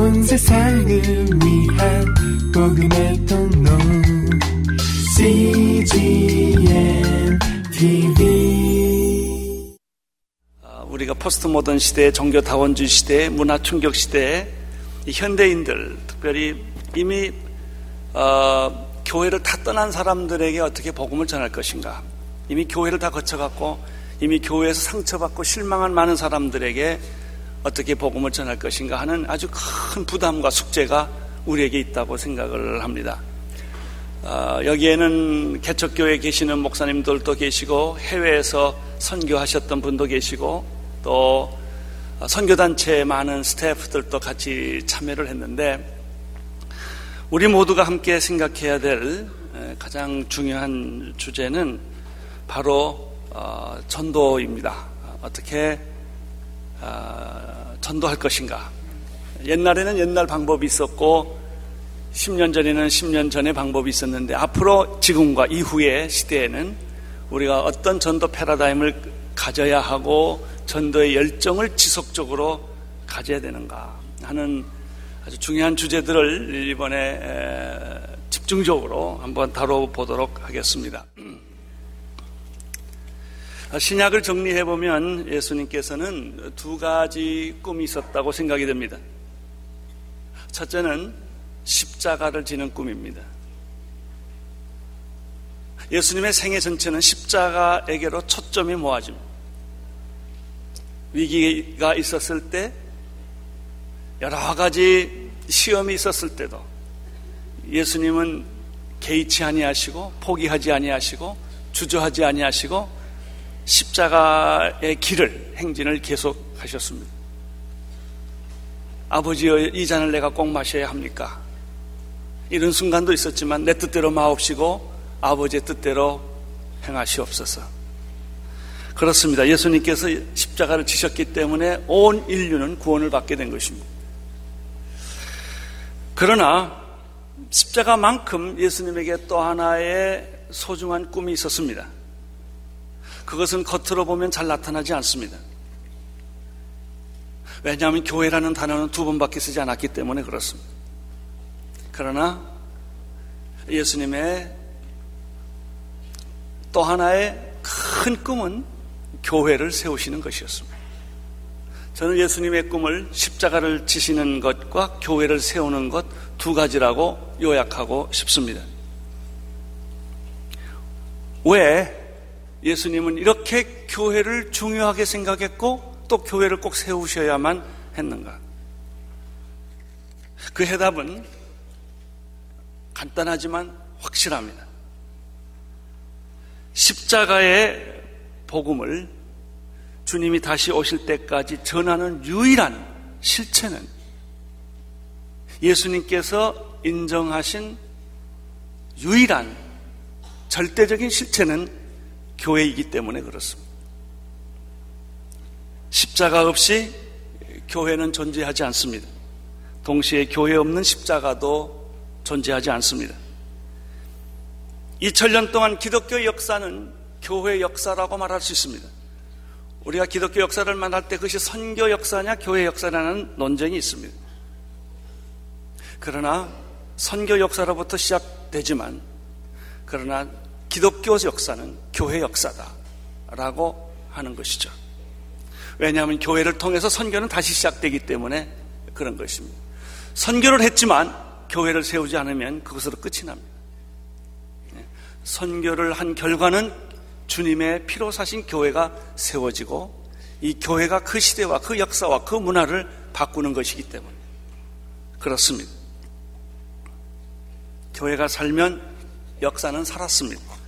온 세상을 위한 복음의 통로 CGM TV 우리가 포스트 모던 시대, 종교 다원주의 시대, 문화 충격 시대, 이 현대인들 특별히 이미 어, 교회를 다 떠난 사람들에게 어떻게 복음을 전할 것인가? 이미 교회를 다 거쳐갔고 이미 교회에서 상처받고 실망한 많은 사람들에게 어떻게 복음을 전할 것인가 하는 아주 큰 부담과 숙제가 우리에게 있다고 생각을 합니다. 어, 여기에는 개척교회에 계시는 목사님들도 계시고 해외에서 선교하셨던 분도 계시고 또 선교단체의 많은 스태프들도 같이 참여를 했는데 우리 모두가 함께 생각해야 될 가장 중요한 주제는 바로 어, 전도입니다. 어떻게 어, 전도할 것인가? 옛날에는 옛날 방법이 있었고 10년 전에는 10년 전의 방법이 있었는데 앞으로 지금과 이후의 시대에는 우리가 어떤 전도 패러다임을 가져야 하고 전도의 열정을 지속적으로 가져야 되는가 하는 아주 중요한 주제들을 이번에 집중적으로 한번 다뤄보도록 하겠습니다. 신약을 정리해 보면 예수님께서는 두 가지 꿈이 있었다고 생각이 됩니다. 첫째는 십자가를 지는 꿈입니다. 예수님의 생애 전체는 십자가에게로 초점이 모아집니다. 위기가 있었을 때, 여러 가지 시험이 있었을 때도 예수님은 개의치 아니하시고 포기하지 아니하시고 주저하지 아니하시고 십자가의 길을 행진을 계속하셨습니다. 아버지여 이 잔을 내가 꼭 마셔야 합니까? 이런 순간도 있었지만 내 뜻대로 마옵시고 아버지의 뜻대로 행하시옵소서. 그렇습니다. 예수님께서 십자가를 지셨기 때문에 온 인류는 구원을 받게 된 것입니다. 그러나 십자가만큼 예수님에게 또 하나의 소중한 꿈이 있었습니다. 그것은 겉으로 보면 잘 나타나지 않습니다. 왜냐하면 교회라는 단어는 두 번밖에 쓰지 않았기 때문에 그렇습니다. 그러나 예수님의 또 하나의 큰 꿈은 교회를 세우시는 것이었습니다. 저는 예수님의 꿈을 십자가를 지시는 것과 교회를 세우는 것 두 가지라고 요약하고 싶습니다. 왜 예수님은 이렇게 교회를 중요하게 생각했고 또 교회를 꼭 세우셔야만 했는가? 그 해답은 간단하지만 확실합니다. 십자가의 복음을 주님이 다시 오실 때까지 전하는 유일한 실체는 예수님께서 인정하신 유일한 절대적인 실체는 교회이기 때문에 그렇습니다. 십자가 없이 교회는 존재하지 않습니다. 동시에 교회 없는 십자가도 존재하지 않습니다. 2000년 동안 기독교 역사는 교회 역사라고 말할 수 있습니다. 우리가 기독교 역사를 말할 때 그것이 선교 역사냐 교회 역사냐는 논쟁이 있습니다. 그러나 선교 역사로부터 시작되지만 그러나 기독교 역사는 교회 역사다라고 하는 것이죠. 왜냐하면 교회를 통해서 선교는 다시 시작되기 때문에 그런 것입니다. 선교를 했지만 교회를 세우지 않으면 그것으로 끝이 납니다. 네. 선교를 한 결과는 주님의 피로 사신 교회가 세워지고 이 교회가 그 시대와 그 역사와 그 문화를 바꾸는 것이기 때문에 그렇습니다. 교회가 살면 역사는 살았습니다.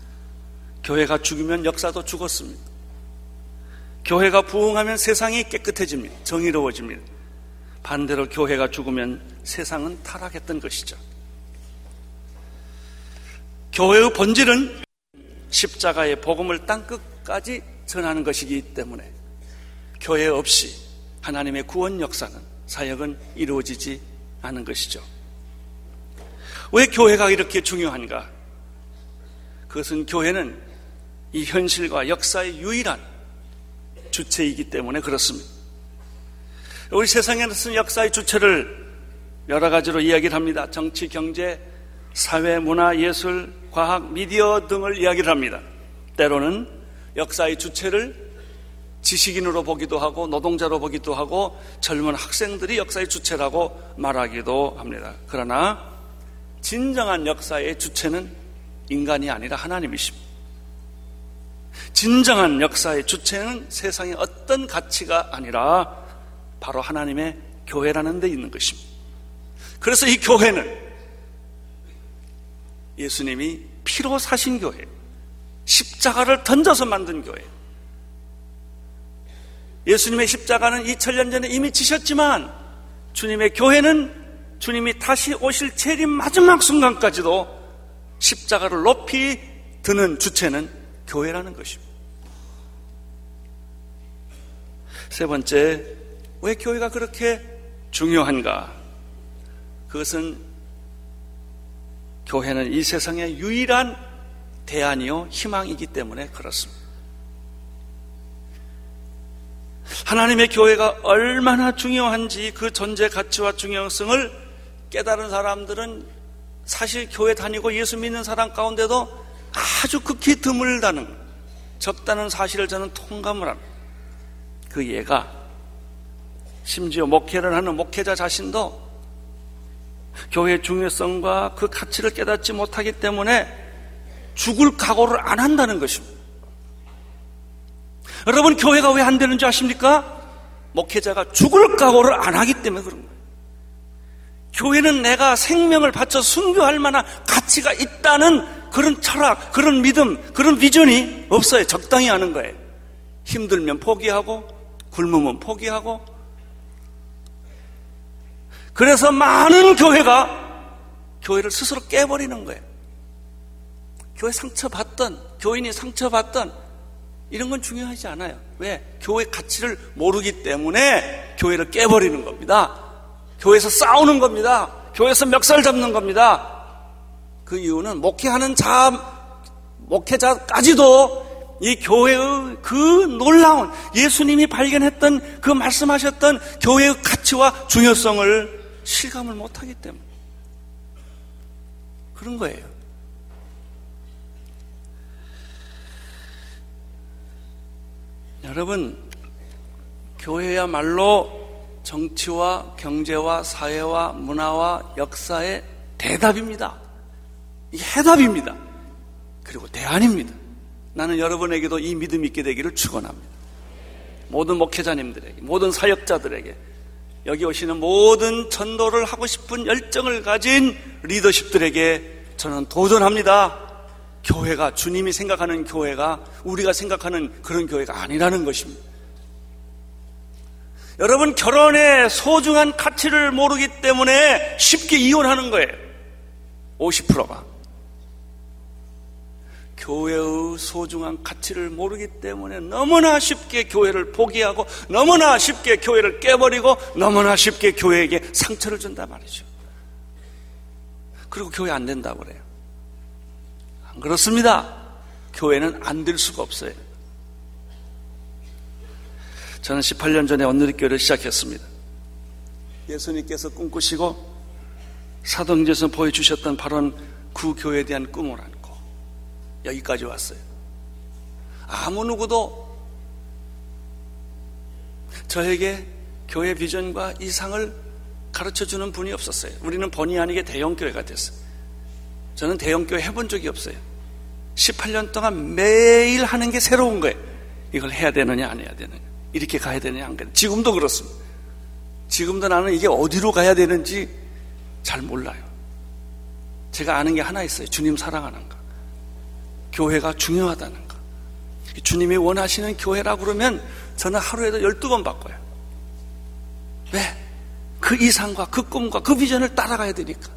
교회가 죽으면 역사도 죽었습니다. 교회가 부흥하면 세상이 깨끗해집니다. 정의로워집니다. 반대로 교회가 죽으면 세상은 타락했던 것이죠. 교회의 본질은 십자가의 복음을 땅 끝까지 전하는 것이기 때문에 교회 없이 하나님의 구원 역사는 사역은 이루어지지 않은 것이죠. 왜 교회가 이렇게 중요한가? 그것은 교회는 이 현실과 역사의 유일한 주체이기 때문에 그렇습니다. 우리 세상에서 역사의 주체를 여러 가지로 이야기를 합니다. 정치, 경제, 사회, 문화, 예술, 과학, 미디어 등을 이야기를 합니다. 때로는 역사의 주체를 지식인으로 보기도 하고 노동자로 보기도 하고 젊은 학생들이 역사의 주체라고 말하기도 합니다. 그러나 진정한 역사의 주체는 인간이 아니라 하나님이십니다. 진정한 역사의 주체는 세상의 어떤 가치가 아니라 바로 하나님의 교회라는 데 있는 것입니다. 그래서 이 교회는 예수님이 피로 사신 교회, 십자가를 던져서 만든 교회. 예수님의 십자가는 2000년 전에 이미 지셨지만 주님의 교회는 주님이 다시 오실 재림 마지막 순간까지도 십자가를 높이 드는 주체는 교회라는 것입니다. 세 번째, 왜 교회가 그렇게 중요한가? 그것은 교회는 이 세상의 유일한 대안이요, 희망이기 때문에 그렇습니다. 하나님의 교회가 얼마나 중요한지 그 존재 가치와 중요성을 깨달은 사람들은 사실 교회 다니고 예수 믿는 사람 가운데도 아주 극히 드물다는 적다는 사실을 저는 통감을 합니다. 그 예가 심지어 목회를 하는 목회자 자신도 교회의 중요성과 그 가치를 깨닫지 못하기 때문에 죽을 각오를 안 한다는 것입니다. 여러분 교회가 왜 안 되는 줄 아십니까? 목회자가 죽을 각오를 안 하기 때문에 그런 거예요. 교회는 내가 생명을 바쳐 순교할 만한 가치가 있다는 그런 철학, 그런 믿음, 그런 비전이 없어요. 적당히 하는 거예요. 힘들면 포기하고, 굶으면 포기하고. 그래서 많은 교회가 교회를 스스로 깨버리는 거예요. 교회 상처받던, 교인이 상처받던, 이런 건 중요하지 않아요. 왜? 교회 가치를 모르기 때문에 교회를 깨버리는 겁니다. 교회에서 싸우는 겁니다. 교회에서 멱살 잡는 겁니다. 그 이유는 목회하는 자, 목회자까지도 이 교회의 그 놀라운 예수님이 발견했던 그 말씀하셨던 교회의 가치와 중요성을 실감을 못하기 때문에 그런 거예요. 여러분, 교회야말로 정치와 경제와 사회와 문화와 역사의 대답입니다. 해답입니다. 그리고 대안입니다. 나는 여러분에게도 이 믿음 있게 되기를 축원합니다. 모든 목회자님들에게, 모든 사역자들에게, 여기 오시는 모든 전도를 하고 싶은 열정을 가진 리더십들에게 저는 도전합니다. 교회가 주님이 생각하는 교회가 우리가 생각하는 그런 교회가 아니라는 것입니다. 여러분 결혼의 소중한 가치를 모르기 때문에 쉽게 이혼하는 거예요. 50%가. 교회의 소중한 가치를 모르기 때문에 너무나 쉽게 교회를 포기하고 너무나 쉽게 교회를 깨버리고 너무나 쉽게 교회에게 상처를 준다 말이죠. 그리고 교회 안 된다고 그래요. 안 그렇습니다. 교회는 안 될 수가 없어요. 저는 18년 전에 온누리교회를 시작했습니다. 예수님께서 꿈꾸시고 사도행전에서 보여주셨던 바로 그 교회에 대한 꿈을 안고 여기까지 왔어요. 아무 누구도 저에게 교회 비전과 이상을 가르쳐 주는 분이 없었어요. 우리는 본의 아니게 대형교회가 됐어요. 저는 대형교회 해본 적이 없어요. 18년 동안 매일 하는 게 새로운 거예요. 이걸 해야 되느냐, 안 해야 되느냐. 이렇게 가야 되느냐, 안 되느냐. 지금도 그렇습니다. 지금도 나는 이게 어디로 가야 되는지 잘 몰라요. 제가 아는 게 하나 있어요. 주님 사랑하는 거. 교회가 중요하다는 거. 주님이 원하시는 교회라 그러면 저는 하루에도 12번 바꿔요. 왜? 그 이상과 그 꿈과 그 비전을 따라가야 되니까.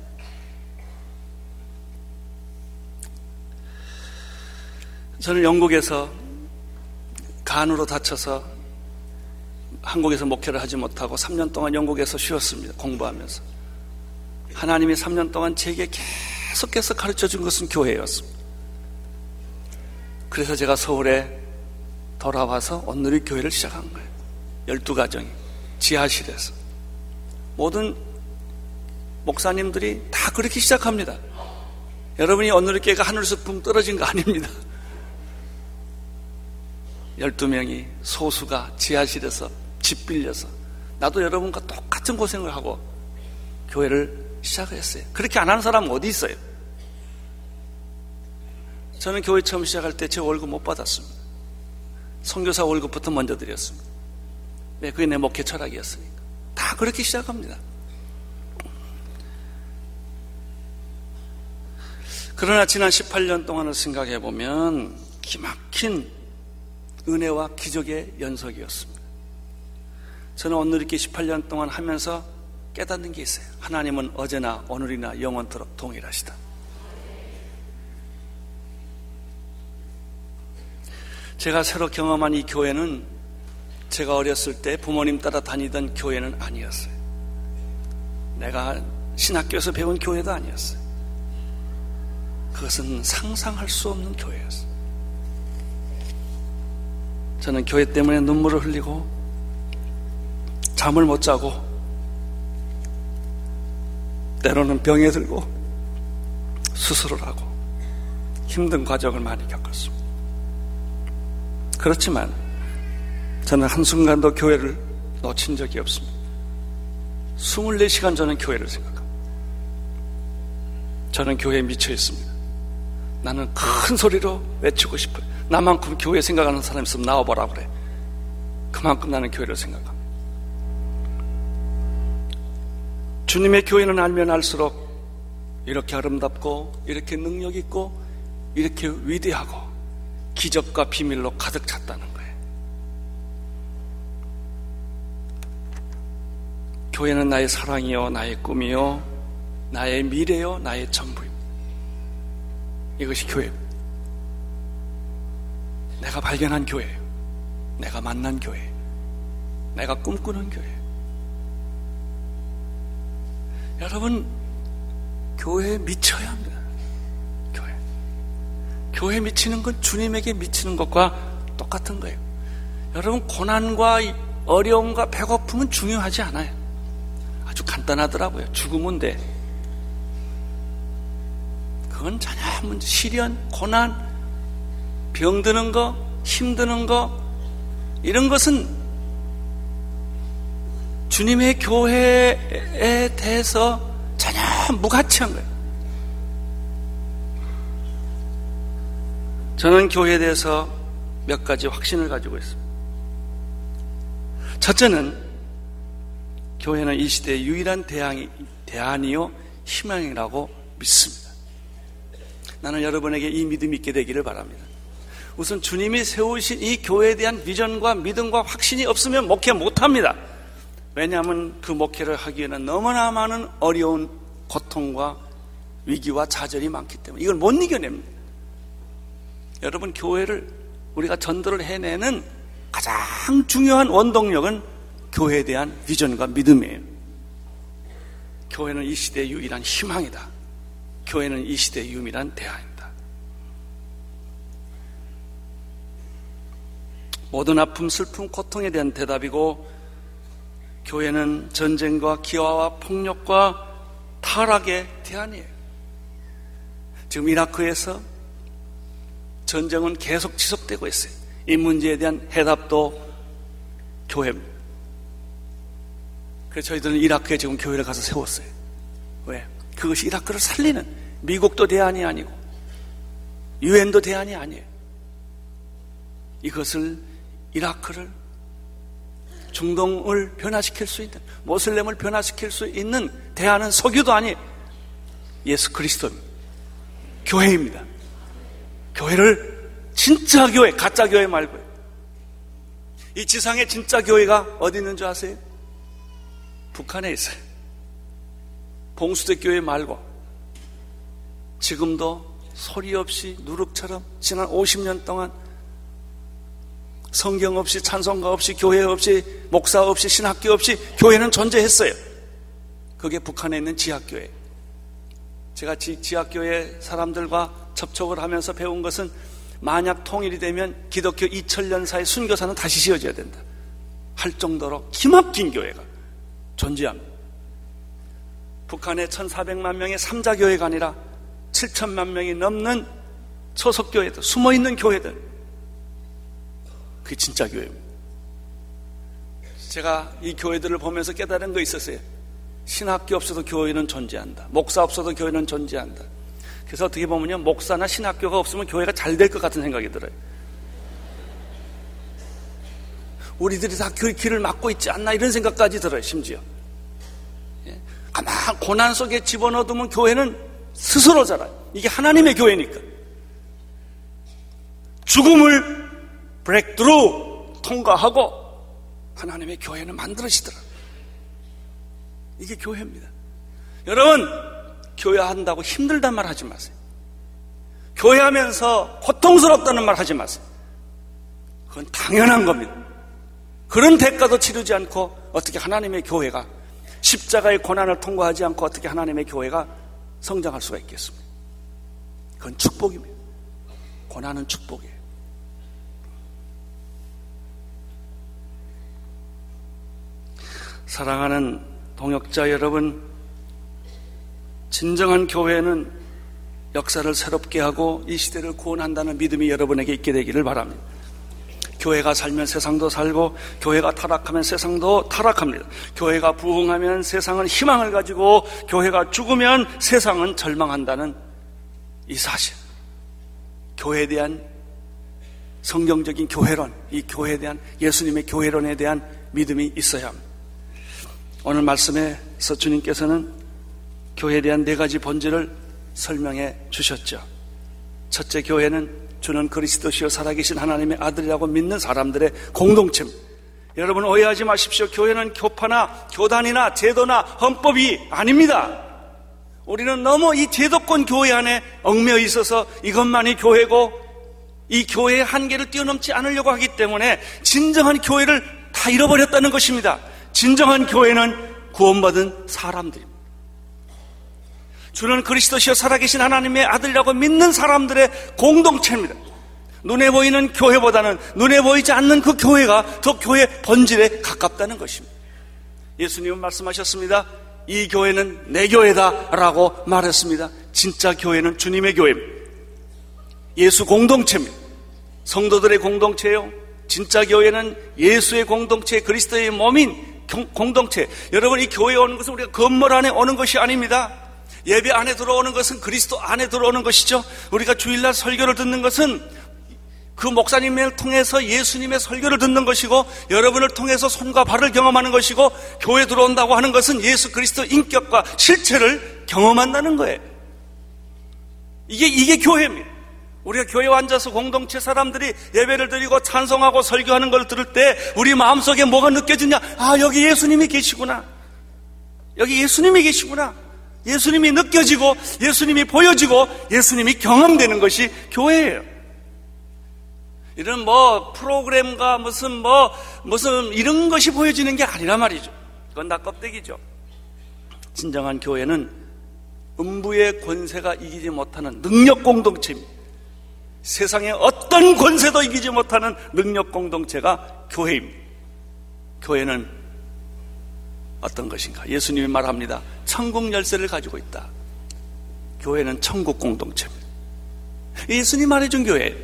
저는 영국에서 간으로 다쳐서 한국에서 목회를 하지 못하고 3년 동안 영국에서 쉬었습니다. 공부하면서. 하나님이 3년 동안 제게 계속해서 가르쳐 준 것은 교회였습니다. 그래서 제가 서울에 돌아와서 오늘의 교회를 시작한 거예요. 12가정이. 지하실에서. 모든 목사님들이 다 그렇게 시작합니다. 여러분이 오늘 교회가 하늘에서 붕 떨어진 거 아닙니다. 12명이 소수가 지하실에서 집 빌려서 나도 여러분과 똑같은 고생을 하고 교회를 시작했어요. 그렇게 안 하는 사람은 어디 있어요? 저는 교회 처음 시작할 때 제 월급 못 받았습니다. 선교사 월급부터 먼저 드렸습니다. 네, 그게 내 목회 철학이었으니까. 다 그렇게 시작합니다. 그러나 지난 18년 동안을 생각해 보면 기막힌 은혜와 기적의 연속이었습니다. 저는 오늘 이렇게 18년 동안 하면서 깨닫는 게 있어요. 하나님은 어제나 오늘이나 영원토록 동일하시다. 제가 새로 경험한 이 교회는 제가 어렸을 때 부모님 따라 다니던 교회는 아니었어요. 내가 신학교에서 배운 교회도 아니었어요. 그것은 상상할 수 없는 교회였어요. 저는 교회 때문에 눈물을 흘리고 잠을 못 자고 때로는 병에 들고 수술을 하고 힘든 과정을 많이 겪었습니다. 그렇지만 저는 한순간도 교회를 놓친 적이 없습니다. 24시간 저는 교회를 생각합니다. 저는 교회에 미쳐 있습니다. 나는 큰 소리로 외치고 싶어요. 나만큼 교회 생각하는 사람 있으면 나와보라 그래. 그만큼 나는 교회를 생각합니다. 주님의 교회는 알면 알수록 이렇게 아름답고 이렇게 능력 있고 이렇게 위대하고 기적과 비밀로 가득 찼다는 거예요. 교회는 나의 사랑이요, 나의 꿈이요, 나의 미래요, 나의 전부입니다. 이것이 교회입니다. 내가 발견한 교회예요. 내가 만난 교회. 내가 꿈꾸는 교회. 여러분, 교회에 미쳐야 합니다. 교회. 미치는 건 주님에게 미치는 것과 똑같은 거예요. 여러분, 고난과 어려움과 배고픔은 중요하지 않아요. 아주 간단하더라고요. 죽으면 돼. 그건 전혀 문제. 시련, 고난, 병 드는 거, 힘드는 거, 이런 것은 주님의 교회에 대해서 전혀 무가치한 거예요. 저는 교회에 대해서 몇 가지 확신을 가지고 있습니다. 첫째는 교회는 이 시대의 유일한 대안이, 대안이요 희망이라고 믿습니다. 나는 여러분에게 이 믿음이 있게 되기를 바랍니다. 우선 주님이 세우신 이 교회에 대한 비전과 믿음과 확신이 없으면 목회 못합니다. 왜냐하면 그 목회를 하기에는 너무나 많은 어려운 고통과 위기와 좌절이 많기 때문에 이걸 못 이겨냅니다. 여러분 교회를 우리가 전도를 해내는 가장 중요한 원동력은 교회에 대한 비전과 믿음이에요. 교회는 이 시대의 유일한 희망이다. 교회는 이 시대의 유일한 대안입니다. 모든 아픔, 슬픔, 고통에 대한 대답이고 교회는 전쟁과 기화와 폭력과 타락의 대안이에요. 지금 이라크에서 전쟁은 계속 지속되고 있어요. 이 문제에 대한 해답도 교회입니다. 그래서 저희들은 이라크에 지금 교회를 가서 세웠어요. 왜? 그것이 이라크를 살리는 미국도 대안이 아니고 유엔도 대안이 아니에요. 이것을 이라크를 중동을 변화시킬 수 있는 모슬렘을 변화시킬 수 있는 대안은 석유도 아니에요. 예수 그리스도입니다. 교회입니다. 교회를 진짜 교회, 가짜 교회 말고요. 이 지상의 진짜 교회가 어디 있는 줄 아세요? 북한에 있어요. 봉수대 교회 말고 지금도 소리 없이 누룩처럼 지난 50년 동안 성경 없이 찬송가 없이 교회 없이 목사 없이 신학교 없이 교회는 존재했어요. 그게 북한에 있는 지학교회. 제가 지, 지학교회 사람들과 접촉을 하면서 배운 것은 만약 통일이 되면 기독교 2000년사의 순교사는 다시 지어져야 된다. 할 정도로 기막힌 교회가 존재합니다. 북한의 1,400만 명의 삼자교회가 아니라 7천만 명이 넘는 소속 교회들, 숨어 있는 교회들. 그게 진짜 교회입니다. 제가 이 교회들을 보면서 깨달은 거 있었어요. 신학교 없어도 교회는 존재한다. 목사 없어도 교회는 존재한다. 그래서 어떻게 보면요. 목사나 신학교가 없으면 교회가 잘 될 것 같은 생각이 들어요. 우리들이 다 교회 길을 막고 있지 않나 이런 생각까지 들어요. 심지어. 예. 가만 고난 속에 집어넣으면 교회는 스스로 자라요. 이게 하나님의 교회니까. 죽음을 브렉드루 통과하고 하나님의 교회는 만들어지더라. 이게 교회입니다. 여러분, 교회 한다고 힘들단 말 하지 마세요. 교회 하면서 고통스럽다는 말 하지 마세요. 그건 당연한 겁니다. 그런 대가도 치르지 않고 어떻게 하나님의 교회가 십자가의 고난을 통과하지 않고 어떻게 하나님의 교회가 성장할 수가 있겠습니까? 그건 축복입니다. 고난은 축복이에요. 사랑하는 동역자 여러분, 진정한 교회는 역사를 새롭게 하고 이 시대를 구원한다는 믿음이 여러분에게 있게 되기를 바랍니다. 교회가 살면 세상도 살고 교회가 타락하면 세상도 타락합니다. 교회가 부흥하면 세상은 희망을 가지고 교회가 죽으면 세상은 절망한다는 이 사실. 교회에 대한 성경적인 교회론, 이 교회에 대한 예수님의 교회론에 대한 믿음이 있어야 합니다. 오늘 말씀에서 주님께서는 교회에 대한 네 가지 본질을 설명해 주셨죠. 첫째 교회는 주는 그리스도시요 살아계신 하나님의 아들이라고 믿는 사람들의 공동체입니다. 여러분 오해하지 마십시오. 교회는 교파나 교단이나 제도나 헌법이 아닙니다. 우리는 너무 이 제도권 교회 안에 얽매여 있어서 이것만이 교회고 이 교회의 한계를 뛰어넘지 않으려고 하기 때문에 진정한 교회를 다 잃어버렸다는 것입니다. 진정한 교회는 구원받은 사람들입니다. 주는 그리스도시여 살아계신 하나님의 아들이라고 믿는 사람들의 공동체입니다. 눈에 보이는 교회보다는 눈에 보이지 않는 그 교회가 더 교회 본질에 가깝다는 것입니다. 예수님은 말씀하셨습니다. 이 교회는 내 교회다라고 말했습니다. 진짜 교회는 주님의 교회입니다. 예수 공동체입니다. 성도들의 공동체요. 진짜 교회는 예수의 공동체, 그리스도의 몸인 공동체. 여러분, 이 교회에 오는 것은 우리가 건물 안에 오는 것이 아닙니다. 예배 안에 들어오는 것은 그리스도 안에 들어오는 것이죠. 우리가 주일날 설교를 듣는 것은 그 목사님을 통해서 예수님의 설교를 듣는 것이고 여러분을 통해서 손과 발을 경험하는 것이고 교회 들어온다고 하는 것은 예수 그리스도 인격과 실체를 경험한다는 거예요. 이게 이게 교회입니다. 우리가 교회에 앉아서 공동체 사람들이 예배를 드리고 찬송하고 설교하는 걸 들을 때 우리 마음속에 뭐가 느껴지냐? 아, 여기 예수님이 계시구나. 여기 예수님이 계시구나. 예수님이 느껴지고 예수님이 보여지고 예수님이 경험되는 것이 교회예요. 이런 뭐 프로그램과 무슨 뭐 무슨 이런 것이 보여지는 게 아니라 말이죠. 그건 다 껍데기죠. 진정한 교회는 음부의 권세가 이기지 못하는 능력 공동체입니다. 세상의 어떤 권세도 이기지 못하는 능력 공동체가 교회입니다. 교회는 어떤 것인가? 예수님이 말합니다. 천국 열쇠를 가지고 있다. 교회는 천국 공동체입니다. 예수님 말해준 교회.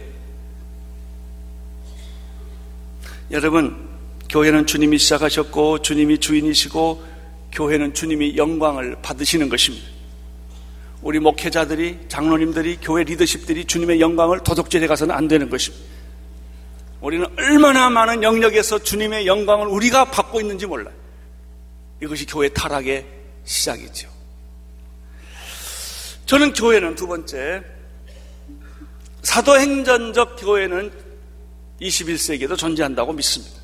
여러분, 교회는 주님이 시작하셨고, 주님이 주인이시고, 교회는 주님이 영광을 받으시는 것입니다. 우리 목회자들이, 장로님들이, 교회 리더십들이 주님의 영광을 도둑질해 가서는 안 되는 것입니다. 우리는 얼마나 많은 영역에서 주님의 영광을 우리가 받고 있는지 몰라요. 이것이 교회 타락의 시작이죠. 저는 교회는 두 번째, 사도행전적 교회는 21세기에도 존재한다고 믿습니다.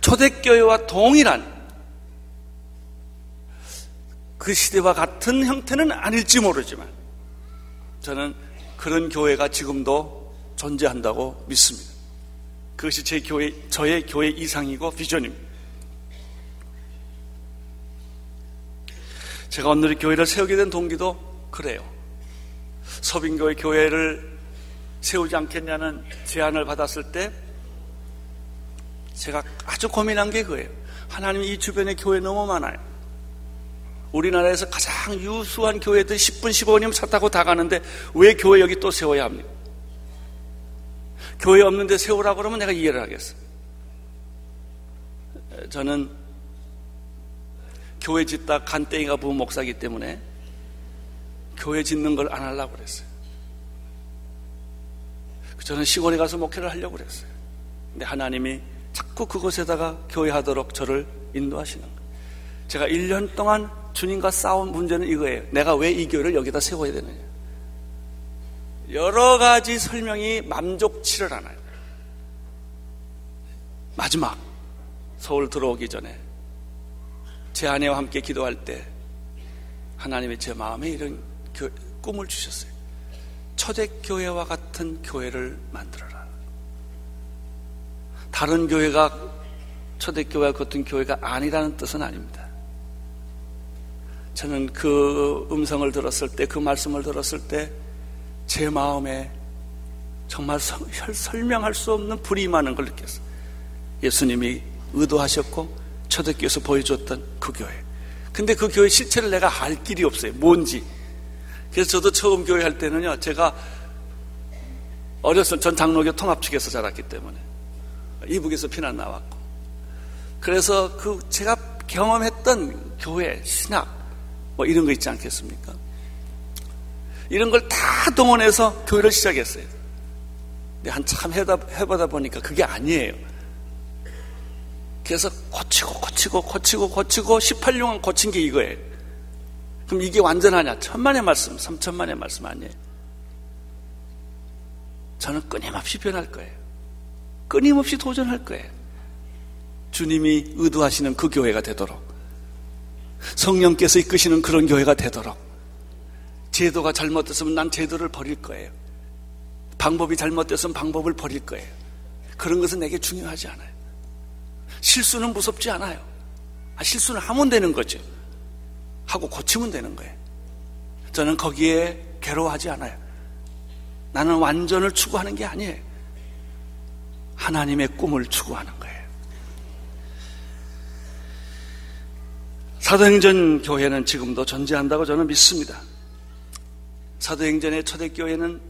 초대교회와 동일한 그 시대와 같은 형태는 아닐지 모르지만 저는 그런 교회가 지금도 존재한다고 믿습니다. 그것이 제 교회, 저의 교회 이상이고 비전입니다. 제가 오늘 교회를 세우게 된 동기도 그래요. 서빙교회 교회를 세우지 않겠냐는 제안을 받았을 때 제가 아주 고민한 게 그거예요. 하나님 이 주변에 교회 너무 많아요. 우리나라에서 가장 유수한 교회들 10분, 15분이면 차 타고 다 가는데 왜 교회 여기 또 세워야 합니까? 교회 없는데 세우라 그러면 내가 이해를 하겠어. 저는 교회 짓다 간땡이가 부은 목사기 때문에 교회 짓는 걸 안 하려고 그랬어요. 저는 시골에 가서 목회를 하려고 그랬어요. 근데 하나님이 자꾸 그곳에다가 교회하도록 저를 인도하시는 거예요. 제가 1년 동안 주님과 싸운 문제는 이거예요. 내가 왜 이 교회를 여기다 세워야 되느냐. 여러 가지 설명이 만족치를 않아요. 마지막 서울 들어오기 전에 제 아내와 함께 기도할 때 하나님이 제 마음에 이런 꿈을 주셨어요. 초대교회와 같은 교회를 만들어라. 다른 교회가 초대교회와 같은 교회가 아니라는 뜻은 아닙니다. 저는 그 음성을 들었을 때, 그 말씀을 들었을 때, 제 마음에 정말 설명할 수 없는 불이 임하는 걸 느꼈어요. 예수님이 의도하셨고, 초대교회에서 보여줬던 그 교회. 근데 그 교회 실체를 내가 알 길이 없어요. 뭔지. 그래서 저도 처음 교회 할 때는요, 제가 어렸을 전 장로교 통합 측에서 자랐기 때문에 이북에서 피난 나왔고 그래서 그 제가 경험했던 교회 신학 뭐 이런 거 있지 않겠습니까? 이런 걸 다 동원해서 교회를 시작했어요. 근데 한참 해보다 보니까 그게 아니에요. 그래서 고치고 고치고 고치고 고치고 18년간 고친 게 이거예요. 그럼 이게 완전하냐? 천만의 말씀, 삼천만의 말씀 아니에요. 저는 끊임없이 변할 거예요. 끊임없이 도전할 거예요. 주님이 의도하시는 그 교회가 되도록. 성령께서 이끄시는 그런 교회가 되도록. 제도가 잘못됐으면 난 제도를 버릴 거예요. 방법이 잘못됐으면 방법을 버릴 거예요. 그런 것은 내게 중요하지 않아요. 실수는 무섭지 않아요. 아, 실수는 하면 되는 거죠. 하고 고치면 되는 거예요. 저는 거기에 괴로워하지 않아요. 나는 완전을 추구하는 게 아니에요. 하나님의 꿈을 추구하는 거예요. 사도행전 교회는 지금도 존재한다고 저는 믿습니다. 사도행전의 초대교회는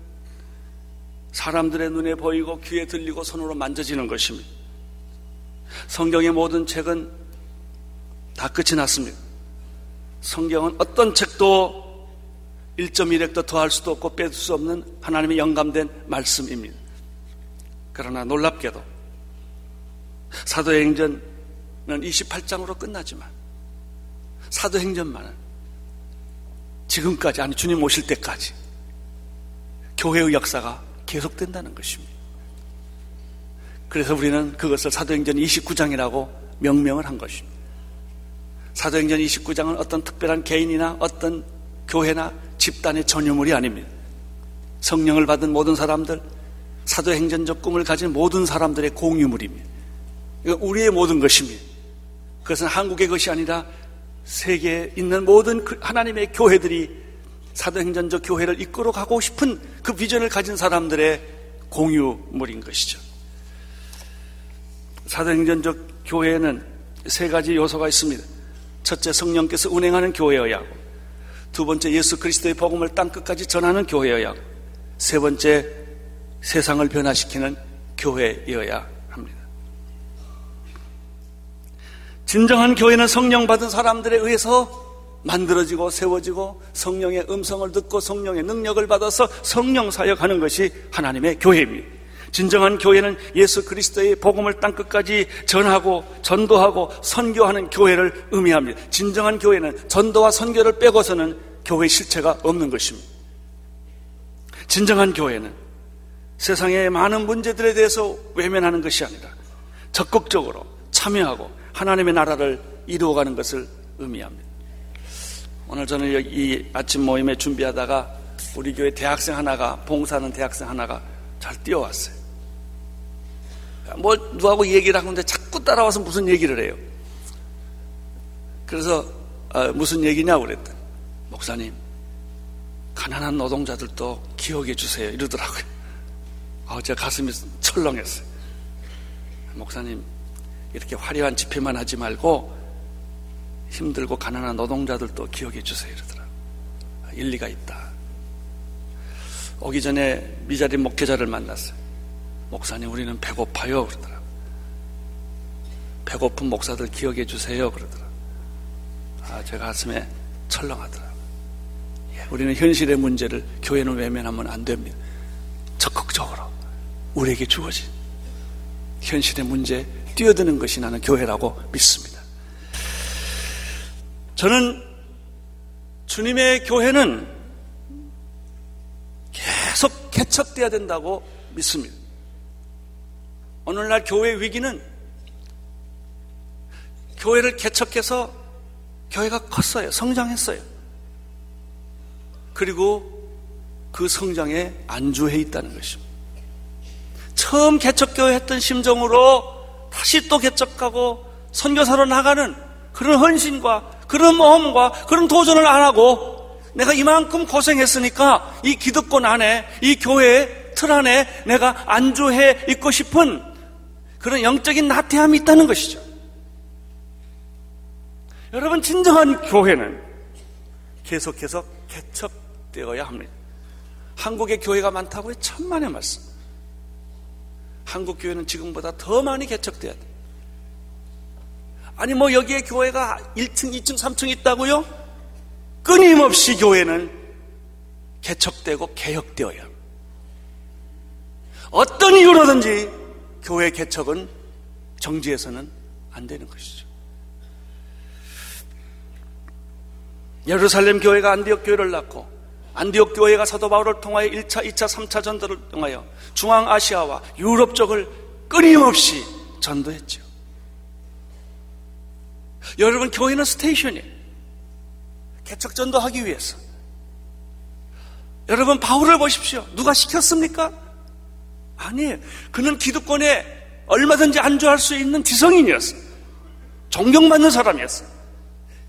사람들의 눈에 보이고 귀에 들리고 손으로 만져지는 것입니다. 성경의 모든 책은 다 끝이 났습니다. 성경은 어떤 책도 1.1획도 더할 수도 없고 뺄수 없는 하나님의 영감된 말씀입니다. 그러나 놀랍게도 사도행전은 28장으로 끝나지만 사도행전만은 지금까지 아니 주님 오실 때까지 교회의 역사가 계속된다는 것입니다. 그래서 우리는 그것을 사도행전 29장이라고 명명을 한 것입니다. 사도행전 29장은 어떤 특별한 개인이나 어떤 교회나 집단의 전유물이 아닙니다. 성령을 받은 모든 사람들, 사도행전적 꿈을 가진 모든 사람들의 공유물입니다. 우리의 모든 것입니다. 그것은 한국의 것이 아니라 세계에 있는 모든 그 하나님의 교회들이 사도행전적 교회를 이끌어 가고 싶은 그 비전을 가진 사람들의 공유물인 것이죠. 사도행전적 교회에는 세 가지 요소가 있습니다. 첫째 성령께서 운행하는 교회여야 하고 두 번째 예수 그리스도의 복음을 땅 끝까지 전하는 교회여야 하고 세 번째 세상을 변화시키는 교회여야 합니다. 진정한 교회는 성령 받은 사람들에 의해서 만들어지고 세워지고 성령의 음성을 듣고 성령의 능력을 받아서 성령 사역하는 것이 하나님의 교회입니다. 진정한 교회는 예수 그리스도의 복음을 땅 끝까지 전하고 전도하고 선교하는 교회를 의미합니다. 진정한 교회는 전도와 선교를 빼고서는 교회 실체가 없는 것입니다. 진정한 교회는 세상의 많은 문제들에 대해서 외면하는 것이 아니라 적극적으로 참여하고 하나님의 나라를 이루어가는 것을 의미합니다. 오늘 저는 이 아침 모임에 준비하다가 우리 교회 대학생 하나가 봉사하는 대학생 하나가 잘 뛰어왔어요. 뭐 누구하고 얘기를 하는데 자꾸 따라와서 무슨 얘기를 해요. 그래서 아, 무슨 얘기냐고 그랬더니 목사님 가난한 노동자들도 기억해 주세요 이러더라고요. 아, 제 가슴이 철렁했어요. 목사님 이렇게 화려한 집회만 하지 말고 힘들고 가난한 노동자들도 기억해 주세요. 이러더라. 일리가 있다. 오기 전에 미자리 목회자를 만났어요. 목사님, 우리는 배고파요. 그러더라. 배고픈 목사들 기억해 주세요. 그러더라. 아, 제 가슴에 철렁하더라. 예, 우리는 현실의 문제를 교회는 외면하면 안 됩니다. 적극적으로 우리에게 주어진 현실의 문제에 뛰어드는 것이 나는 교회라고 믿습니다. 저는 주님의 교회는 계속 개척돼야 된다고 믿습니다. 오늘날 교회 위기는 교회를 개척해서 교회가 컸어요. 성장했어요. 그리고 그 성장에 안주해 있다는 것입니다. 처음 개척교회 했던 심정으로 다시 또 개척하고 선교사로 나가는 그런 헌신과 그런 모험과 그런 도전을 안 하고 내가 이만큼 고생했으니까 이 기득권 안에 이 교회 틀 안에 내가 안주해 있고 싶은 그런 영적인 나태함이 있다는 것이죠. 여러분 진정한 교회는 계속해서 개척되어야 합니다. 한국의 교회가 많다고요? 천만의 말씀. 한국 교회는 지금보다 더 많이 개척돼야 돼. 아니 뭐 여기에 교회가 1층, 2층, 3층 있다고요? 끊임없이 교회는 개척되고 개혁되어야 합니다. 어떤 이유로든지 교회 개척은 정지해서는 안 되는 것이죠. 예루살렘 교회가 안디옥 교회를 낳고 안디옥 교회가 사도 바울을 통하여 1차, 2차, 3차 전도를 통하여 중앙아시아와 유럽 쪽을 끊임없이 전도했죠. 여러분 교회는 스테이션이에요. 개척 전도하기 위해서. 여러분 바울을 보십시오. 누가 시켰습니까? 아니에요. 그는 기득권에 얼마든지 안주할 수 있는 지성인이었어요. 존경받는 사람이었어요.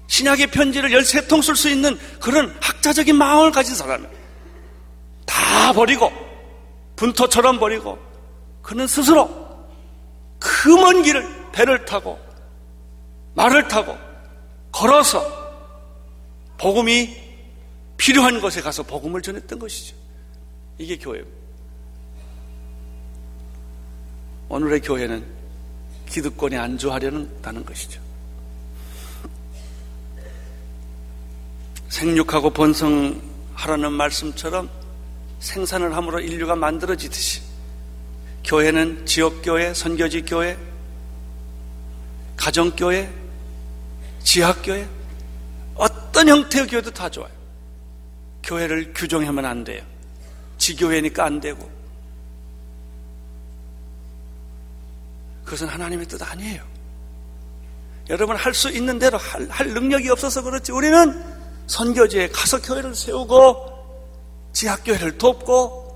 신약의 편지를 13통 쓸 수 있는 그런 학자적인 마음을 가진 사람이에요. 다 버리고, 분토처럼 버리고, 그는 스스로 그 먼 길을 배를 타고, 말을 타고, 걸어서 복음이 필요한 곳에 가서 복음을 전했던 것이죠. 이게 교회입니다. 오늘의 교회는 기득권에 안주하려는 것이죠. 생육하고 번성하라는 말씀처럼 생산을 함으로 인류가 만들어지듯이 교회는 지역교회, 선교지 교회, 가정교회, 지학교회, 어떤 형태의 교회도 다 좋아요. 교회를 규정하면 안 돼요. 지교회니까 안 되고. 그것은 하나님의 뜻 아니에요. 여러분 할 수 있는 대로 할, 할 능력이 없어서 그렇지. 우리는 선교지에 가서 교회를 세우고 지학교회를 돕고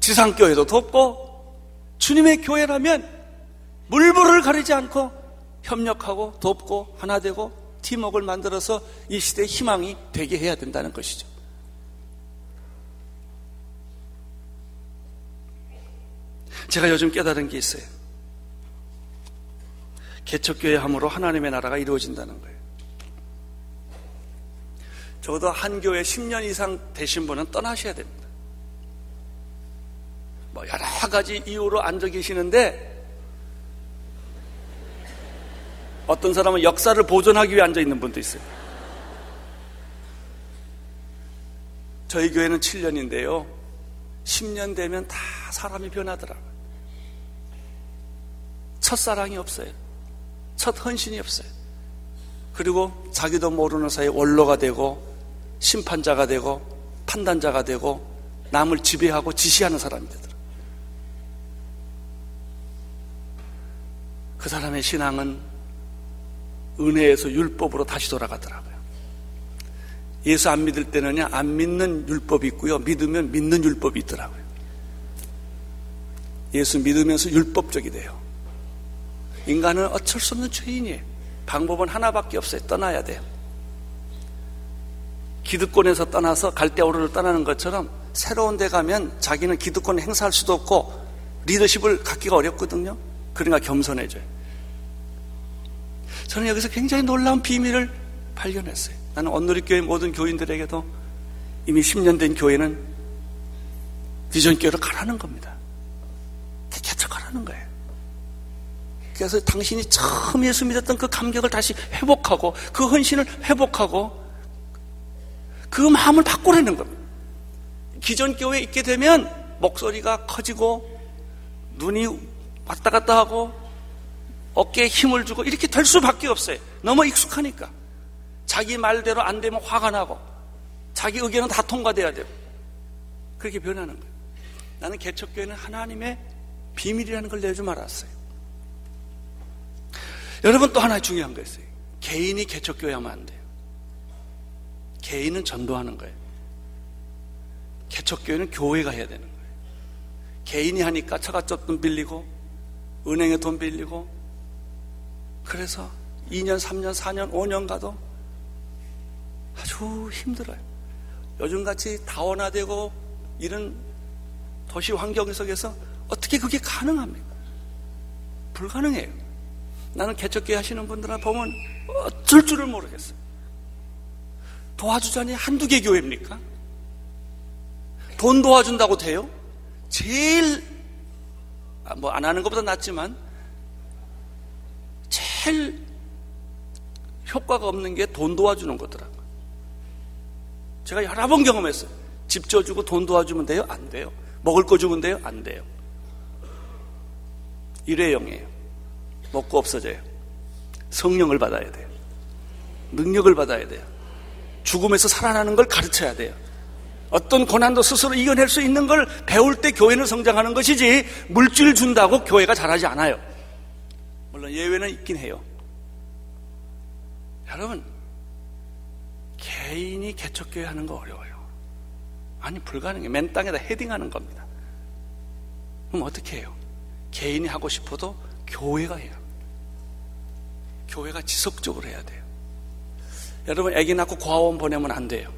지상교회도 돕고 주님의 교회라면 물불을 가리지 않고 협력하고 돕고 하나 되고 팀웍을 만들어서 이 시대의 희망이 되게 해야 된다는 것이죠. 제가 요즘 깨달은 게 있어요. 개척교회 함으로 하나님의 나라가 이루어진다는 거예요. 적어도 한 교회 10년 이상 되신 분은 떠나셔야 됩니다. 뭐 여러 가지 이유로 앉아 계시는데 어떤 사람은 역사를 보존하기 위해 앉아 있는 분도 있어요. 저희 교회는 7년인데요. 10년 되면 다 사람이 변하더라고요. 첫사랑이 없어요. 첫 헌신이 없어요. 그리고 자기도 모르는 사이에 원로가 되고 심판자가 되고 판단자가 되고 남을 지배하고 지시하는 사람이 되더라. 그 사람의 신앙은 은혜에서 율법으로 다시 돌아가더라고요. 예수 안 믿을 때는요, 안 믿는 율법이 있고요, 믿으면 믿는 율법이 있더라고요. 예수 믿으면서 율법적이 돼요. 인간은 어쩔 수 없는 죄인이에요. 방법은 하나밖에 없어요. 떠나야 돼요. 기득권에서 떠나서 갈대오르를 떠나는 것처럼 새로운 데 가면 자기는 기득권을 행사할 수도 없고 리더십을 갖기가 어렵거든요. 그러니까 겸손해져요. 저는 여기서 굉장히 놀라운 비밀을 발견했어요. 나는 온누리교회 모든 교인들에게도 이미 10년 된 교회는 비전교회로 가라는 겁니다. 개척하라는 거예요. 그래서 당신이 처음 예수 믿었던 그 감격을 다시 회복하고 그 헌신을 회복하고 그 마음을 바꾸라는 겁니다. 기존 교회에 있게 되면 목소리가 커지고 눈이 왔다 갔다 하고 어깨에 힘을 주고 이렇게 될 수밖에 없어요. 너무 익숙하니까. 자기 말대로 안 되면 화가 나고 자기 의견은 다 통과돼야 되고 그렇게 변하는 거예요. 나는 개척교회는 하나님의 비밀이라는 걸 내주면 알았어요. 여러분 또 하나 중요한 거 있어요. 개인이 개척교회 하면 안 돼요. 개인은 전도하는 거예요. 개척교회는 교회가 해야 되는 거예요. 개인이 하니까 처갓집 돈 빌리고 은행에 돈 빌리고 그래서 2년, 3년, 4년, 5년 가도 아주 힘들어요. 요즘같이 다원화되고 이런 도시 환경 속에서 어떻게 그게 가능합니까? 불가능해요. 나는 개척교회 하시는 분들을 보면 어쩔 줄을 모르겠어요. 도와주자니 한두 개 교회입니까? 돈 도와준다고 돼요? 제일 아, 뭐안 하는 것보다 낫지만 제일 효과가 없는 게 돈 도와주는 거더라고요. 제가 여러 번 경험했어요. 집 줘주고 돈 도와주면 돼요? 안 돼요. 먹을 거 주면 돼요? 안 돼요. 일회용이에요. 먹고 없어져요. 성령을 받아야 돼요. 능력을 받아야 돼요. 죽음에서 살아나는 걸 가르쳐야 돼요. 어떤 고난도 스스로 이겨낼 수 있는 걸 배울 때 교회는 성장하는 것이지 물질 준다고 교회가 잘하지 않아요. 물론 예외는 있긴 해요. 여러분, 개인이 개척교회 하는 거 어려워요. 아니, 불가능해. 맨 땅에다 헤딩하는 겁니다. 그럼 어떻게 해요? 개인이 하고 싶어도 교회가 합니다. 교회가 지속적으로 해야 돼요. 여러분, 애기 낳고 고아원 보내면 안 돼요.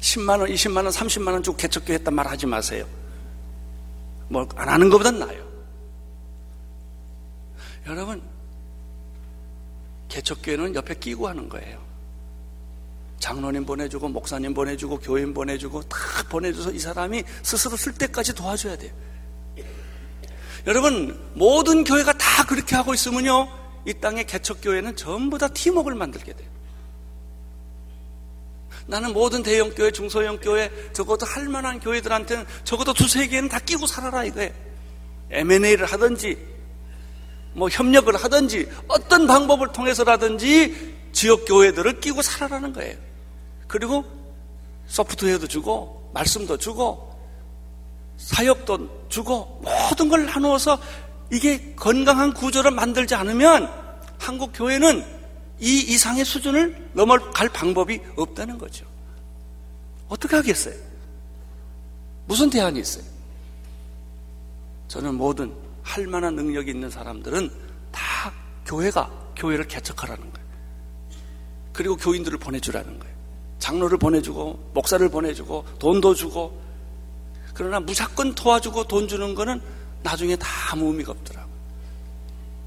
10만 원, 20만 원, 30만 원 주고 개척교회 했단 말 하지 마세요. 뭐, 안 하는 것보단 나아요. 여러분, 개척교회는 옆에 끼고 하는 거예요. 장로님 보내주고, 목사님 보내주고, 교인 보내주고, 다 보내줘서 이 사람이 스스로 쓸 때까지 도와줘야 돼요. 여러분, 모든 교회가 다 그렇게 하고 있으면요, 이 땅의 개척교회는 전부 다 팀웍을 만들게 돼요. 나는 모든 대형교회, 중소형교회, 적어도 할 만한 교회들한테는 적어도 두세 개는 다 끼고 살아라 이거예요. M&A를 하든지, 뭐 협력을 하든지, 어떤 방법을 통해서라든지 지역교회들을 끼고 살아라는 거예요. 그리고 소프트웨어도 주고, 말씀도 주고, 사역도 주고, 모든 걸 나누어서 이게 건강한 구조를 만들지 않으면 한국 교회는 이 이상의 수준을 넘어갈 방법이 없다는 거죠. 어떻게 하겠어요? 무슨 대안이 있어요? 저는 모든 할 만한 능력이 있는 사람들은 다 교회가 교회를 개척하라는 거예요. 그리고 교인들을 보내주라는 거예요. 장로를 보내주고, 목사를 보내주고, 돈도 주고, 그러나 무조건 도와주고 돈 주는 거는 나중에 다 아무 의미가 없더라.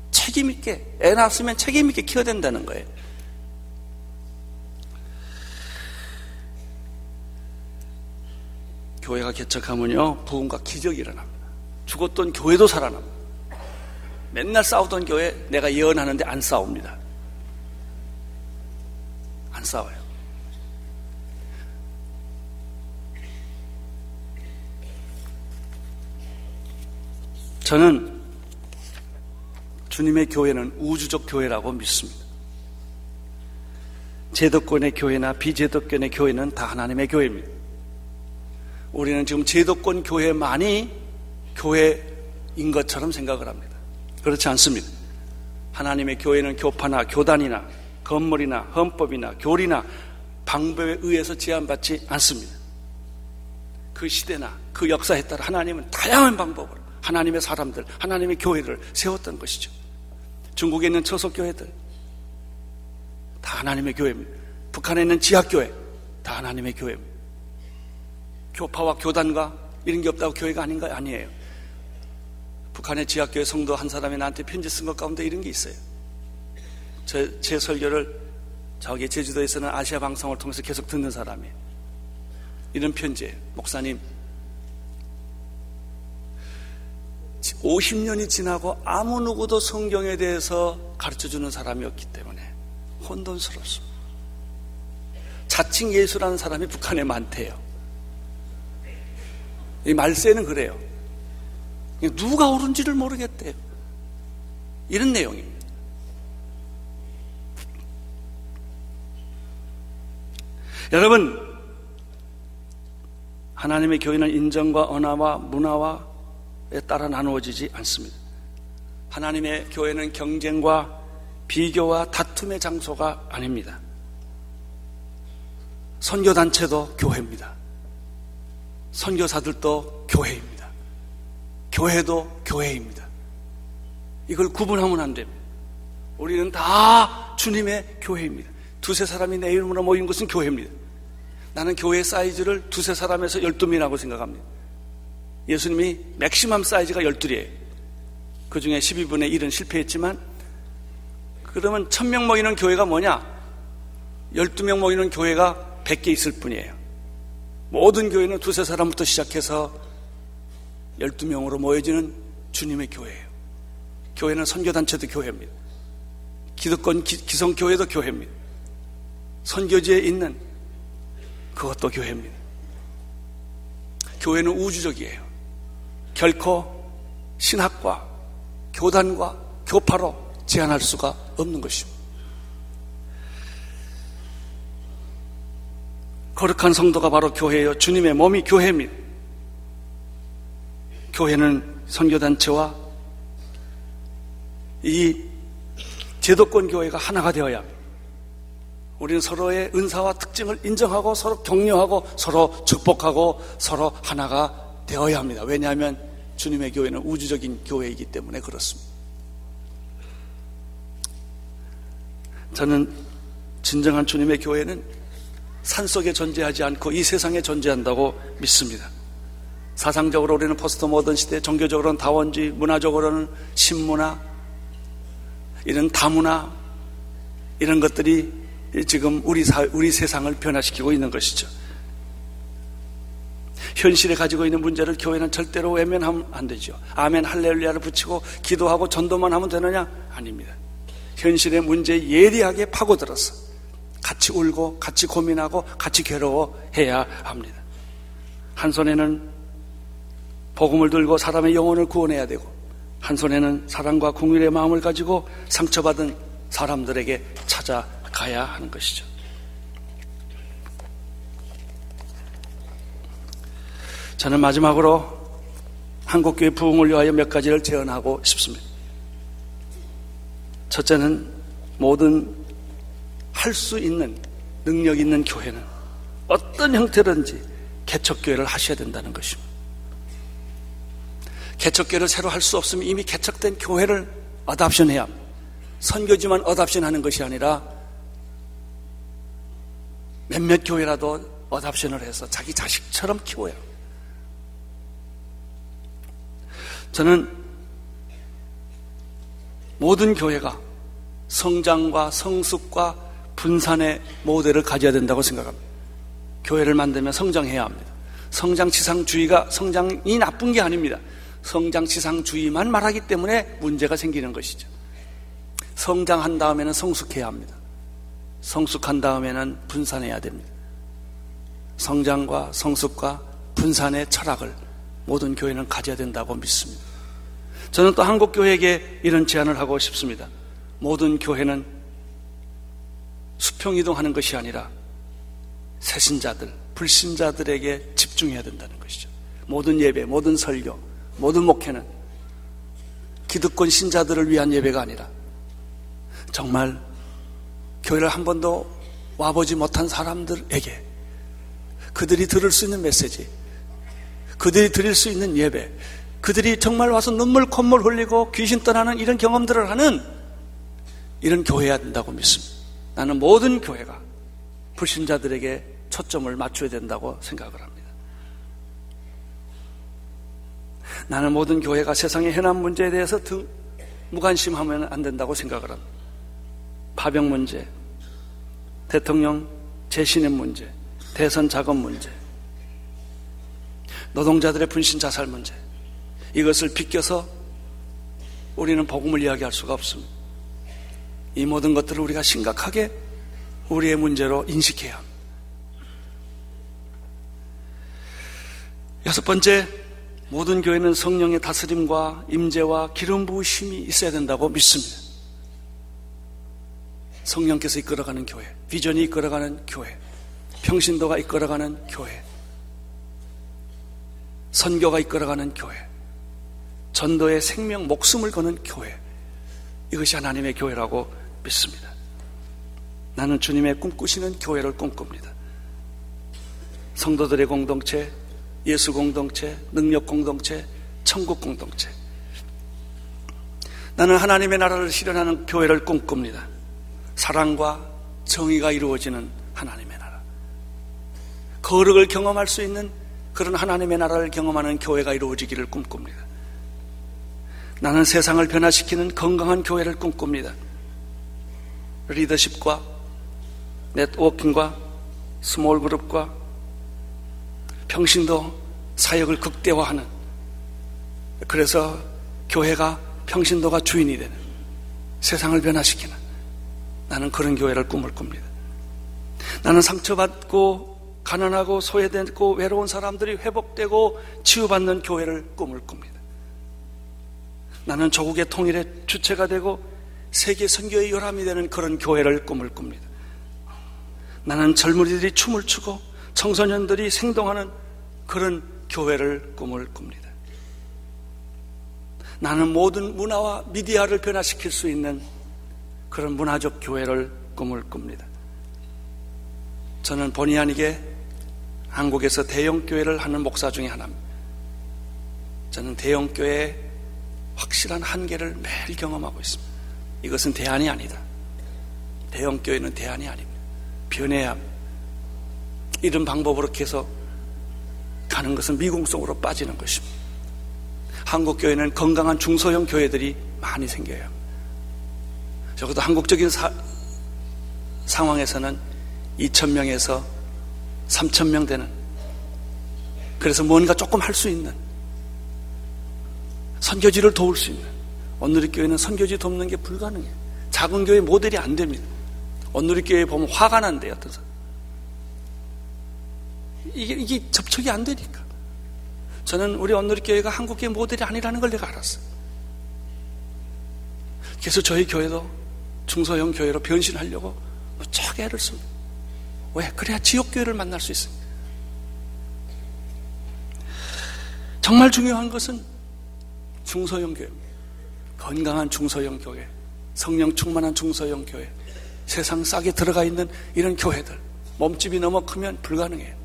책임있게, 애 낳았으면 책임있게 키워야 된다는 거예요. 교회가 개척하면요, 부흥과 기적이 일어납니다. 죽었던 교회도 살아납니다. 맨날 싸우던 교회 내가 예언하는데 안 싸웁니다. 안 싸워요. 저는 주님의 교회는 우주적 교회라고 믿습니다. 제도권의 교회나 비제도권의 교회는 다 하나님의 교회입니다. 우리는 지금 제도권 교회만이 교회인 것처럼 생각을 합니다. 그렇지 않습니다. 하나님의 교회는 교파나 교단이나 건물이나 헌법이나 교리나 방법에 의해서 제한받지 않습니다. 그 시대나 그 역사에 따라 하나님은 다양한 방법으로 하나님의 사람들, 하나님의 교회를 세웠던 것이죠. 중국에 있는 처속교회들 다 하나님의 교회입니다. 북한에 있는 지하교회 다 하나님의 교회입니다. 교파와 교단과 이런 게 없다고 교회가 아닌가? 아니에요. 북한의 지하교회 성도 한 사람이 나한테 편지 쓴 것 가운데 이런 게 있어요. 제, 제 설교를 저기 제주도에서는 아시아 방송을 통해서 계속 듣는 사람이에요. 이런 편지예요. 목사님, 50년이 지나고 아무 누구도 성경에 대해서 가르쳐 주는 사람이 없기 때문에 혼돈스럽습니다. 자칭 예수라는 사람이 북한에 많대요. 이 말세는 그래요. 누가 옳은지를 모르겠대요. 이런 내용입니다. 여러분, 하나님의 교회는 인정과 언어와 문화와에 따라 나누어지지 않습니다. 하나님의 교회는 경쟁과 비교와 다툼의 장소가 아닙니다. 선교단체도 교회입니다. 선교사들도 교회입니다. 교회도 교회입니다. 이걸 구분하면 안 됩니다. 우리는 다 주님의 교회입니다. 두세 사람이 내 이름으로 모인 것은 교회입니다. 나는 교회 사이즈를 두세 사람에서 열두 명이라고 생각합니다. 예수님이 맥시멈 사이즈가 열둘이에요. 그 중에 12분의 1은 실패했지만 그러면 천명 모이는 교회가 뭐냐? 12명 모이는 교회가 100개 있을 뿐이에요. 모든 교회는 두세 사람부터 시작해서 12명으로 모여지는 주님의 교회예요. 교회는 선교단체도 교회입니다. 기득권 기성교회도 교회입니다. 선교지에 있는 그것도 교회입니다. 교회는 우주적이에요. 결코 신학과 교단과 교파로 제한할 수가 없는 것입니다. 거룩한 성도가 바로 교회예요. 주님의 몸이 교회입니다. 교회는 선교단체와 이 제도권 교회가 하나가 되어야. 우리는 서로의 은사와 특징을 인정하고 서로 격려하고 서로 축복하고 서로 하나가 되어야 합니다. 왜냐하면 주님의 교회는 우주적인 교회이기 때문에 그렇습니다. 저는 진정한 주님의 교회는 산 속에 존재하지 않고 이 세상에 존재한다고 믿습니다. 사상적으로 우리는 포스트 모던 시대, 종교적으로는 다원주의, 문화적으로는 신문화, 이런 다문화, 이런 것들이 지금 우리 사, 우리 세상을 변화시키고 있는 것이죠. 현실에 가지고 있는 문제를 교회는 절대로 외면하면 안 되죠. 아멘 할렐루야를 붙이고 기도하고 전도만 하면 되느냐? 아닙니다. 현실의 문제에 예리하게 파고들어서 같이 울고 같이 고민하고 같이 괴로워해야 합니다. 한 손에는 복음을 들고 사람의 영혼을 구원해야 되고 한 손에는 사랑과 궁율의 마음을 가지고 상처받은 사람들에게 찾아 가야 하는 것이죠. 저는 마지막으로 한국교회 부흥을 위하여 몇 가지를 제언하고 싶습니다. 첫째는 모든 할 수 있는 능력 있는 교회는 어떤 형태든지 개척교회를 하셔야 된다는 것입니다. 개척교회를 새로 할 수 없으면 이미 개척된 교회를 어답션해야 합니다. 선교지만 어답션하는 것이 아니라 몇몇 교회라도 어답션을 해서 자기 자식처럼 키워요. 저는 모든 교회가 성장과 성숙과 분산의 모델을 가져야 된다고 생각합니다. 교회를 만들면 성장해야 합니다. 성장치상주의가 성장이 나쁜 게 아닙니다. 성장치상주의만 말하기 때문에 문제가 생기는 것이죠. 성장한 다음에는 성숙해야 합니다. 성숙한 다음에는 분산해야 됩니다. 성장과 성숙과 분산의 철학을 모든 교회는 가져야 된다고 믿습니다. 저는 또 한국 교회에게 이런 제안을 하고 싶습니다. 모든 교회는 수평 이동하는 것이 아니라 새신자들, 불신자들에게 집중해야 된다는 것이죠. 모든 예배, 모든 설교, 모든 목회는 기득권 신자들을 위한 예배가 아니라 정말 교회를 한 번도 와보지 못한 사람들에게 그들이 들을 수 있는 메시지, 그들이 드릴 수 있는 예배, 그들이 정말 와서 눈물 콧물 흘리고 귀신 떠나는 이런 경험들을 하는 이런 교회야 된다고 믿습니다. 나는 모든 교회가 불신자들에게 초점을 맞춰야 된다고 생각을 합니다. 나는 모든 교회가 세상의 현안 문제에 대해서 등 무관심하면 안 된다고 생각을 합니다. 파병 문제, 대통령 재신임 문제, 대선 자금 문제, 노동자들의 분신 자살 문제, 이것을 비껴서 우리는 복음을 이야기할 수가 없습니다. 이 모든 것들을 우리가 심각하게 우리의 문제로 인식해야 합니다. 여섯 번째, 모든 교회는 성령의 다스림과 임재와 기름 부으심이 있어야 된다고 믿습니다. 성령께서 이끌어가는 교회, 비전이 이끌어가는 교회, 평신도가 이끌어가는 교회, 선교가 이끌어가는 교회, 전도의 생명, 목숨을 거는 교회. 이것이 하나님의 교회라고 믿습니다. 나는 주님의 꿈꾸시는 교회를 꿈꿉니다. 성도들의 공동체, 예수 공동체, 능력 공동체, 천국 공동체. 나는 하나님의 나라를 실현하는 교회를 꿈꿉니다. 사랑과 정의가 이루어지는 하나님의 나라. 거룩을 경험할 수 있는 그런 하나님의 나라를 경험하는 교회가 이루어지기를 꿈꿉니다. 나는 세상을 변화시키는 건강한 교회를 꿈꿉니다. 리더십과 networking과 small group과 평신도 사역을 극대화하는 그래서 교회가 평신도가 주인이 되는 세상을 변화시키는 나는 그런 교회를 꿈을 꿉니다. 나는 상처받고 가난하고 소외되고 외로운 사람들이 회복되고 치유받는 교회를 꿈을 꿉니다. 나는 조국의 통일의 주체가 되고 세계 선교의 요람이 되는 그런 교회를 꿈을 꿉니다. 나는 젊은이들이 춤을 추고 청소년들이 생동하는 그런 교회를 꿈을 꿉니다. 나는 모든 문화와 미디어를 변화시킬 수 있는 그런 문화적 교회를 꿈을 꿉니다. 저는 본의 아니게 한국에서 대형 교회를 하는 목사 중에 하나입니다. 저는 대형 교회의 확실한 한계를 매일 경험하고 있습니다. 이것은 대안이 아니다. 대형 교회는 대안이 아닙니다. 변해야 이런 방법으로 계속 가는 것은 미궁성으로 빠지는 것입니다. 한국 교회는 건강한 중소형 교회들이 많이 생겨요. 적어도 한국적인 사, 상황에서는 2천명에서 3천 명 되는 그래서 뭔가 조금 할 수 있는 선교지를 도울 수 있는 언누리 교회는 선교지 돕는 게 불가능해요. 작은 교회 모델이 안 됩니다. 언누리 교회 보면 화가 난대요. 어떤 사람. 이게, 이게 접촉이 안 되니까. 저는 우리 언누리 교회가 한국 교회 모델이 아니라는 걸 내가 알았어요. 그래서 저희 교회도 중소형 교회로 변신하려고 무척 애를 씁니다. 왜? 그래야 지역교회를 만날 수 있습니다. 정말 중요한 것은 중소형 교회. 건강한 중소형 교회. 성령 충만한 중소형 교회. 세상 싹에 들어가 있는 이런 교회들. 몸집이 너무 크면 불가능해요.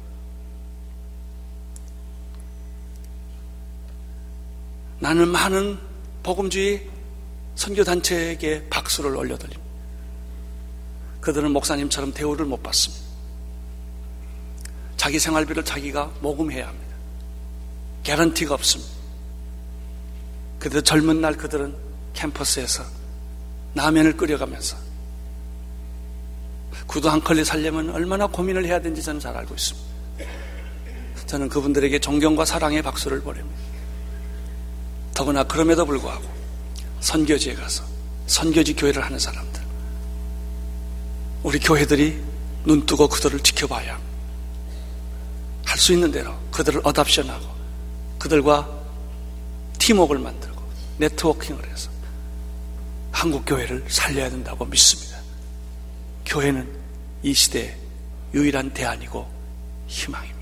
나는 많은 복음주의 선교단체에게 박수를 올려드립니다. 그들은 목사님처럼 대우를 못 받습니다. 자기 생활비를 자기가 모금해야 합니다. 개런티가 없습니다. 그들 젊은 날 그들은 캠퍼스에서 라면을 끓여가면서 구두 한 컬리 살려면 얼마나 고민을 해야 되는지 저는 잘 알고 있습니다. 저는 그분들에게 존경과 사랑의 박수를 보냅니다. 더구나 그럼에도 불구하고 선교지에 가서 선교지 교회를 하는 사람들 우리 교회들이 눈 뜨고 그들을 지켜봐야 할 수 있는 대로 그들을 어답션하고 그들과 팀웍을 만들어 네트워킹을 해서 한국 교회를 살려야 된다고 믿습니다. 교회는 이 시대의 유일한 대안이고 희망입니다.